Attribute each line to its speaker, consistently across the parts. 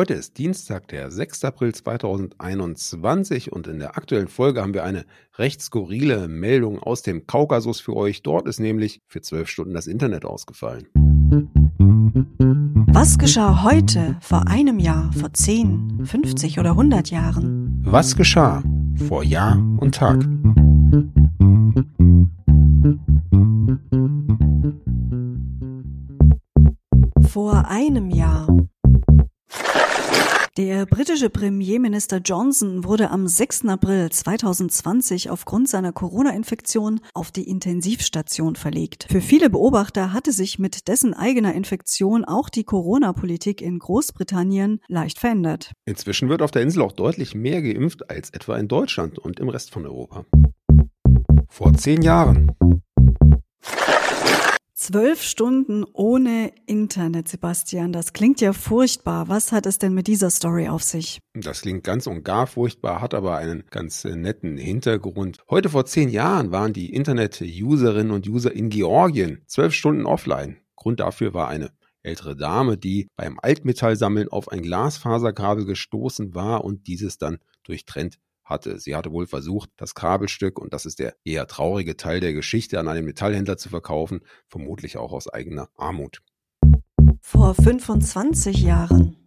Speaker 1: Heute ist Dienstag, der 6. April 2021 und in der aktuellen Folge haben wir eine recht skurrile Meldung aus dem Kaukasus für euch. Dort ist nämlich für zwölf Stunden das Internet ausgefallen.
Speaker 2: Was geschah heute, vor einem Jahr, vor 10, 50 oder 100 Jahren?
Speaker 1: Was geschah vor Jahr und Tag?
Speaker 2: Vor einem Jahr. Der britische Premierminister Johnson wurde am 6. April 2020 aufgrund seiner Corona-Infektion auf die Intensivstation verlegt. Für viele Beobachter hatte sich mit dessen eigener Infektion auch die Corona-Politik in Großbritannien leicht verändert.
Speaker 1: Inzwischen wird auf der Insel auch deutlich mehr geimpft als etwa in Deutschland und im Rest von Europa. Vor zehn Jahren
Speaker 2: Zwölf Stunden ohne Internet, Sebastian. Das klingt ja furchtbar. Was hat es denn mit dieser Story auf sich?
Speaker 1: Das klingt ganz und gar furchtbar, hat aber einen ganz äh, netten Hintergrund. Heute vor zehn Jahren waren die Internet-Userinnen und User in Georgien zwölf Stunden offline. Grund dafür war eine ältere Dame, die beim Altmetallsammeln auf ein Glasfaserkabel gestoßen war und dieses dann durchtrennt hatte. Sie hatte wohl versucht, das Kabelstück, und das ist der eher traurige Teil der Geschichte, an einen Metallhändler zu verkaufen, vermutlich auch aus eigener Armut.
Speaker 2: Vor 25 Jahren.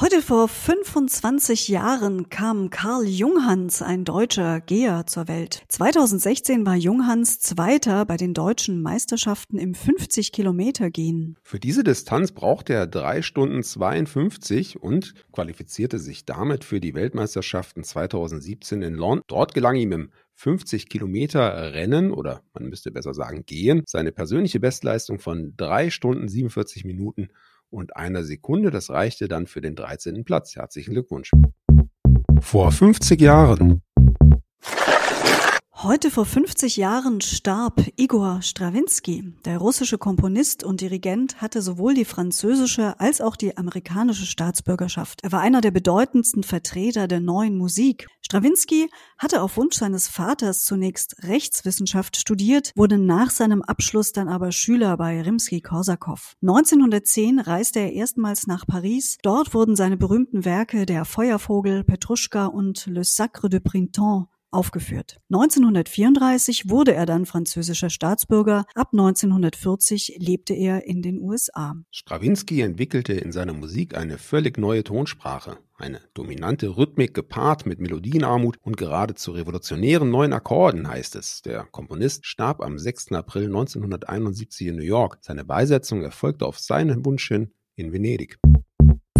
Speaker 2: Heute vor 25 Jahren kam Karl Junghans, ein deutscher Geher, zur Welt. 2016 war Junghans Zweiter bei den deutschen Meisterschaften im 50 Kilometer gehen.
Speaker 1: Für diese Distanz brauchte er 3 Stunden 52 und qualifizierte sich damit für die Weltmeisterschaften 2017 in London. Dort gelang ihm im 50 Kilometer Rennen oder man müsste besser sagen gehen, seine persönliche Bestleistung von 3 Stunden 47 Minuten und einer Sekunde. Das reichte dann für den 13. Platz. Herzlichen Glückwunsch. Vor 50 Jahren
Speaker 2: Heute vor 50 Jahren starb Igor Strawinski. Der russische Komponist und Dirigent hatte sowohl die französische als auch die amerikanische Staatsbürgerschaft. Er war einer der bedeutendsten Vertreter der neuen Musik. Strawinski hatte auf Wunsch seines Vaters zunächst Rechtswissenschaft studiert, wurde nach seinem Abschluss dann aber Schüler bei Rimsky-Korsakow. 1910 reiste er erstmals nach Paris. Dort wurden seine berühmten Werke Der Feuervogel, Petruschka und Le Sacre de Printemps aufgeführt. 1934 wurde er dann französischer Staatsbürger. Ab 1940 lebte er in den USA.
Speaker 1: Strawinski entwickelte in seiner Musik eine völlig neue Tonsprache. Eine dominante Rhythmik gepaart mit Melodienarmut und geradezu revolutionären neuen Akkorden heißt es. Der Komponist starb am 6. April 1971 in New York. Seine Beisetzung erfolgte auf seinen Wunsch hin in Venedig.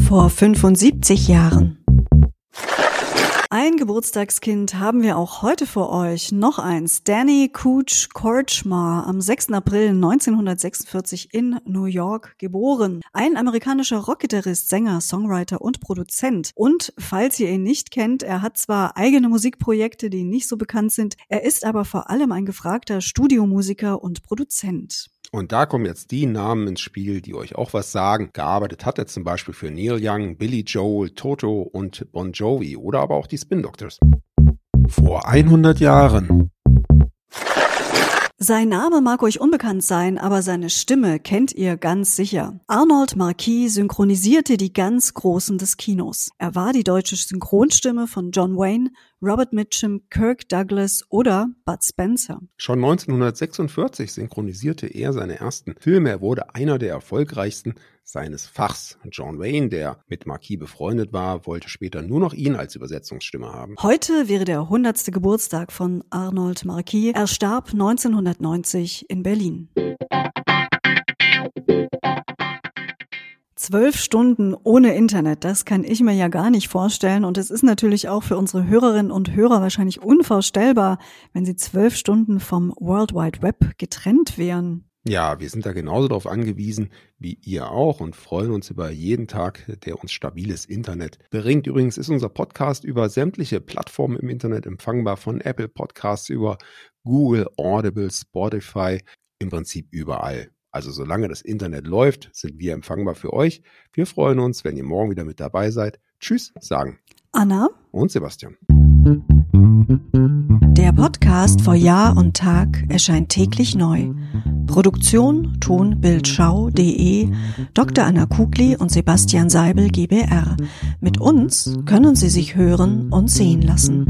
Speaker 2: Vor 75 Jahren. Ein Geburtstagskind haben wir auch heute für euch. Noch eins. Danny Cooch Korchmar, am 6. April 1946 in New York geboren. Ein amerikanischer Rockgitarrist, Sänger, Songwriter und Produzent. Und falls ihr ihn nicht kennt, er hat zwar eigene Musikprojekte, die nicht so bekannt sind, er ist aber vor allem ein gefragter Studiomusiker und Produzent.
Speaker 1: Und da kommen jetzt die Namen ins Spiel, die euch auch was sagen. Gearbeitet hat er zum Beispiel für Neil Young, Billy Joel, Toto und Bon Jovi oder aber auch die Spin Doctors. Vor 100 Jahren.
Speaker 2: Sein Name mag euch unbekannt sein, aber seine Stimme kennt ihr ganz sicher. Arnold Marquis synchronisierte die ganz Großen des Kinos. Er war die deutsche Synchronstimme von John Wayne, Robert Mitchum, Kirk Douglas oder Bud Spencer.
Speaker 1: Schon 1946 synchronisierte er seine ersten Filme. Er wurde einer der erfolgreichsten seines Fachs. John Wayne, der mit Marquis befreundet war, wollte später nur noch ihn als Übersetzungsstimme haben.
Speaker 2: Heute wäre der 100. Geburtstag von Arnold Marquis. Er starb 1990 in Berlin. Zwölf Stunden ohne Internet, das kann ich mir ja gar nicht vorstellen. Und es ist natürlich auch für unsere Hörerinnen und Hörer wahrscheinlich unvorstellbar, wenn sie zwölf Stunden vom World Wide Web getrennt wären.
Speaker 1: Ja, wir sind da genauso darauf angewiesen wie ihr auch und freuen uns über jeden Tag, der uns stabiles Internet bringt. Übrigens ist unser Podcast über sämtliche Plattformen im Internet empfangbar, von Apple Podcasts über Google, Audible, Spotify, im Prinzip überall. Also solange das Internet läuft, sind wir empfangbar für euch. Wir freuen uns, wenn ihr morgen wieder mit dabei seid. Tschüss, sagen
Speaker 2: Anna
Speaker 1: und Sebastian.
Speaker 2: Der Podcast vor Jahr und Tag erscheint täglich neu. Produktion tonbildschau.de Dr. Anna Kugli und Sebastian Seibel GBR. Mit uns können Sie sich hören und sehen lassen.